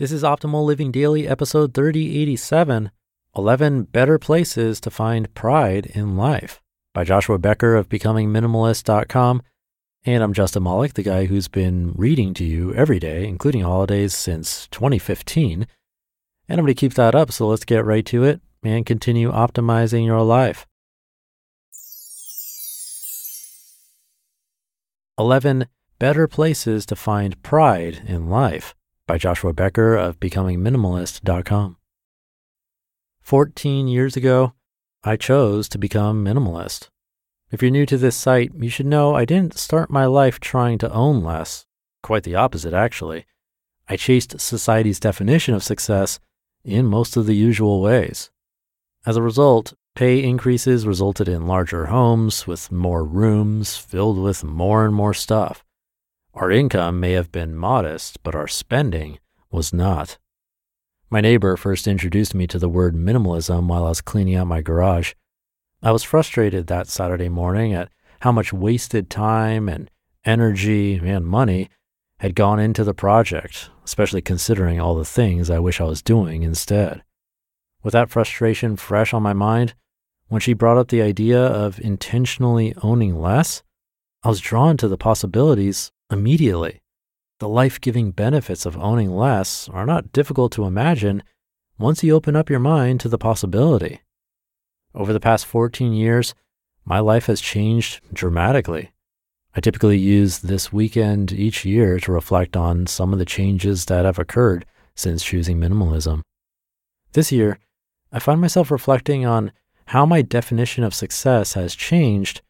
This is Optimal Living Daily, episode 3087 11 Better Places to Find Pride in Life by Joshua Becker of BecomingMinimalist.com. And I'm Justin Malik, the guy who's been reading to you every day, including holidays, since 2015. And I'm going to keep that up, so let's get right to it and continue optimizing your life. 11 Better Places to Find Pride in Life by Joshua Becker of BecomingMinimalist.com. 14 years ago, I chose to become minimalist. If you're new to this site, you should know I didn't start my life trying to own less. Quite the opposite, actually. I chased society's definition of success in most of the usual ways. As a result, pay increases resulted in larger homes with more rooms filled with more and more stuff. Our income may have been modest, but our spending was not. My neighbor first introduced me to the word minimalism while I was cleaning out my garage. I was frustrated that Saturday morning at how much wasted time and energy and money had gone into the project, especially considering all the things I wish I was doing instead. With that frustration fresh on my mind, when she brought up the idea of intentionally owning less, I was drawn to the possibilities immediately. The life giving benefits of owning less are not difficult to imagine once you open up your mind to the possibility. Over the past 14 years, my life has changed dramatically. I typically use this weekend each year to reflect on some of the changes that have occurred since choosing minimalism. This year, I find myself reflecting on how my definition of success has changed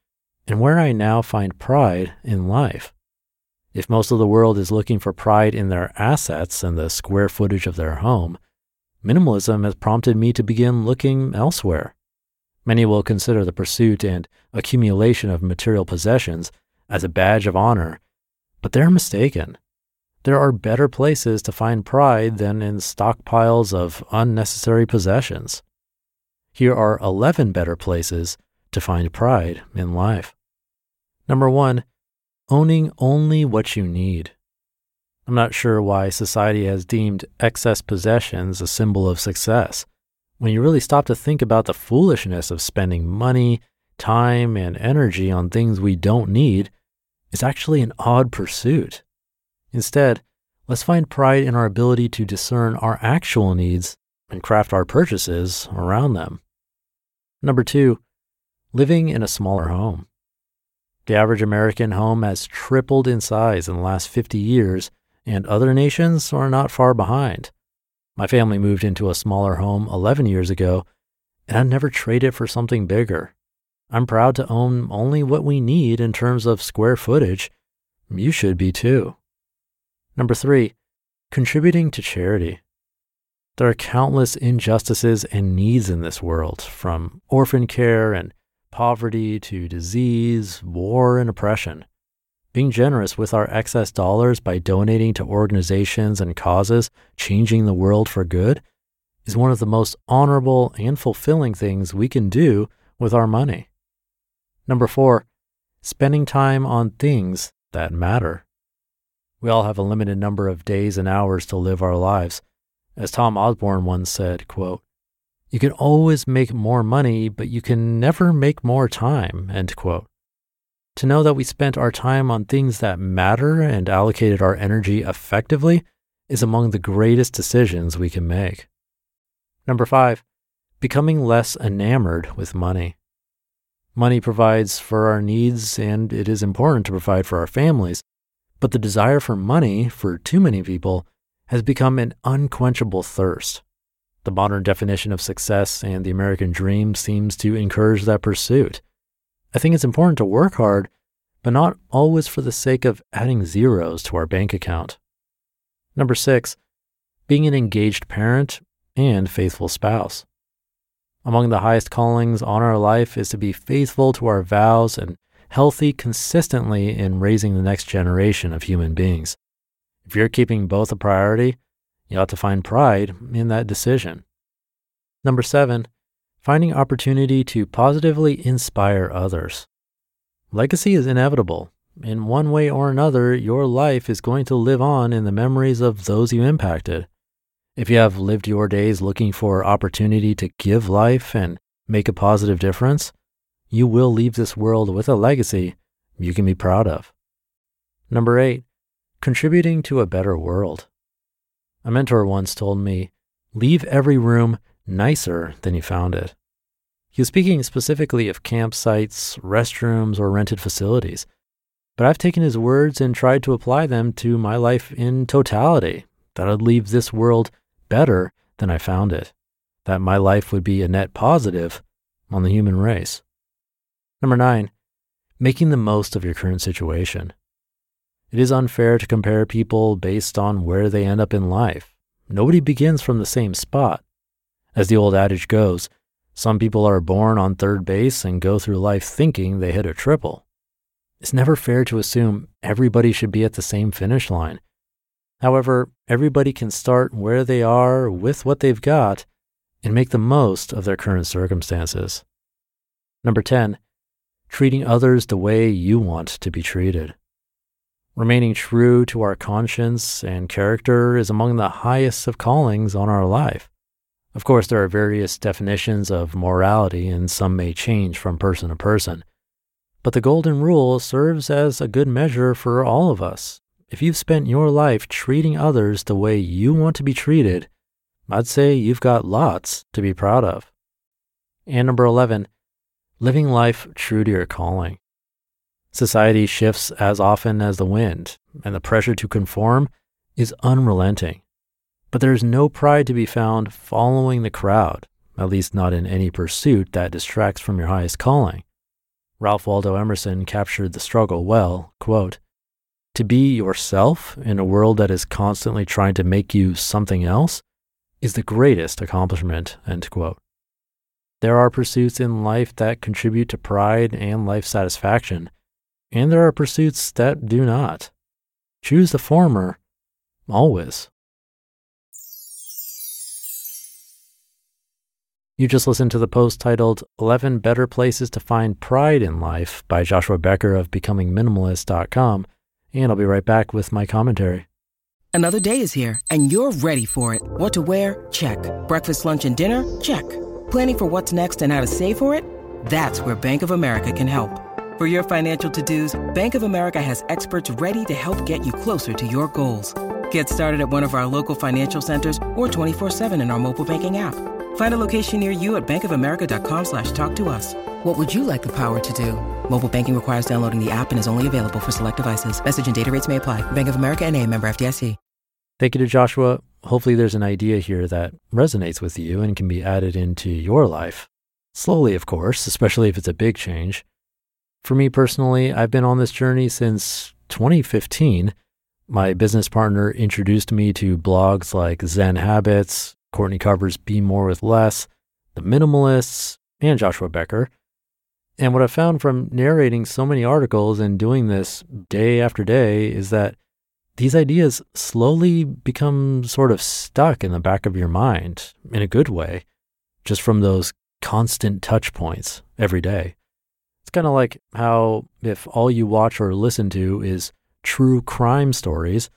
and where I now find pride in life. If most of the world is looking for pride in their assets and the square footage of their home, minimalism has prompted me to begin looking elsewhere. Many will consider the pursuit and accumulation of material possessions as a badge of honor, but they're mistaken. There are better places to find pride than in stockpiles of unnecessary possessions. Here are 11 better places to find pride in life. Number one, owning only what you need. I'm not sure why society has deemed excess possessions a symbol of success. When you really stop to think about the foolishness of spending money, time, and energy on things we don't need, it's actually an odd pursuit. Instead, let's find pride in our ability to discern our actual needs and craft our purchases around them. Number two, living in a smaller home. The average American home has tripled in size in the last 50 years, and other nations are not far behind. My family moved into a smaller home 11 years ago, and I'd never trade it for something bigger. I'm proud to own only what we need in terms of square footage. You should be too. Number three, contributing to charity. There are countless injustices and needs in this world, from orphan care and poverty to disease, war, and oppression. Being generous with our excess dollars by donating to organizations and causes changing the world for good is one of the most honorable and fulfilling things we can do with our money. Number four, spending time on things that matter. We all have a limited number of days and hours to live our lives. As Tom Osborne once said, quote, you can always make more money, but you can never make more time, end quote. To know that we spent our time on things that matter and allocated our energy effectively is among the greatest decisions we can make. Number five, becoming less enamored with money. Money provides for our needs and it is important to provide for our families, but the desire for money for too many people has become an unquenchable thirst. The modern definition of success and the American dream seems to encourage that pursuit. I think it's important to work hard, but not always for the sake of adding zeros to our bank account. Number six, being an engaged parent and faithful spouse. Among the highest callings on our life is to be faithful to our vows and healthy consistently in raising the next generation of human beings. If you're keeping both a priority, you ought to find pride in that decision. Number seven, finding opportunity to positively inspire others. Legacy is inevitable. In one way or another, your life is going to live on in the memories of those you impacted. If you have lived your days looking for opportunity to give life and make a positive difference, you will leave this world with a legacy you can be proud of. Number eight, contributing to a better world. A mentor once told me, leave every room nicer than you found it. He was speaking specifically of campsites, restrooms, or rented facilities. But I've taken his words and tried to apply them to my life in totality, that I'd leave this world better than I found it, that my life would be a net positive on the human race. Number nine, making the most of your current situation. It is unfair to compare people based on where they end up in life. Nobody begins from the same spot. As the old adage goes, some people are born on third base and go through life thinking they hit a triple. It's never fair to assume everybody should be at the same finish line. However, everybody can start where they are with what they've got and make the most of their current circumstances. Number 10, treating others the way you want to be treated. Remaining true to our conscience and character is among the highest of callings on our life. Of course, there are various definitions of morality, and some may change from person to person. But the Golden Rule serves as a good measure for all of us. If you've spent your life treating others the way you want to be treated, I'd say you've got lots to be proud of. And number 11, living life true to your calling. Society shifts as often as the wind, and the pressure to conform is unrelenting. But there is no pride to be found following the crowd, at least not in any pursuit that distracts from your highest calling. Ralph Waldo Emerson captured the struggle well, quote, To be yourself in a world that is constantly trying to make you something else is the greatest accomplishment, end quote. There are pursuits in life that contribute to pride and life satisfaction, and there are pursuits that do not. Choose the former always. You just listened to the post titled 11 Better Places to Find Pride in Life by Joshua Becker of BecomingMinimalist.com, and I'll be right back with my commentary. Another day is here, and you're ready for it. What to wear? Check. Breakfast, lunch, and dinner? Check. Planning for what's next and how to save for it? That's where Bank of America can help. For your financial to-dos, Bank of America has experts ready to help get you closer to your goals. Get started at one of our local financial centers or 24-7 in our mobile banking app. Find a location near you at bankofamerica.com slash talk to us. What would you like the power to do? Mobile banking requires downloading the app and is only available for select devices. Message and data rates may apply. Bank of America and a member FDIC. Thank you to Joshua. Hopefully there's an idea here that resonates with you and can be added into your life. Slowly, of course, especially if it's a big change. For me personally, I've been on this journey since 2015. My business partner introduced me to blogs like Zen Habits, Courtney Carver's Be More with Less, The Minimalists, and Joshua Becker. And what I found from narrating so many articles and doing this day after day is that these ideas slowly become sort of stuck in the back of your mind in a good way, just from those constant touch points every day. It's kind of like how if all you watch or listen to is true crime stories,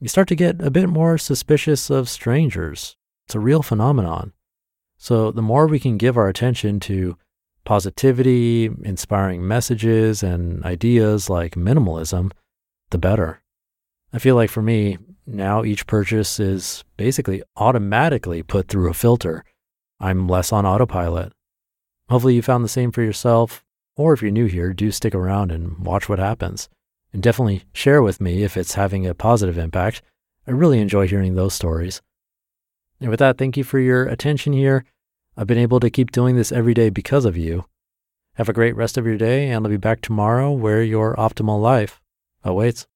you start to get a bit more suspicious of strangers. It's a real phenomenon. So the more we can give our attention to positivity, inspiring messages, and ideas like minimalism, the better. I feel like for me, now each purchase is basically automatically put through a filter I'm less on autopilot. Hopefully, you found the same for yourself, or if you're new here, do stick around and watch what happens. And definitely share with me if it's having a positive impact. I really enjoy hearing those stories. And with that, thank you for your attention here. I've been able to keep doing this every day because of you. Have a great rest of your day, and I'll be back tomorrow where your optimal life awaits.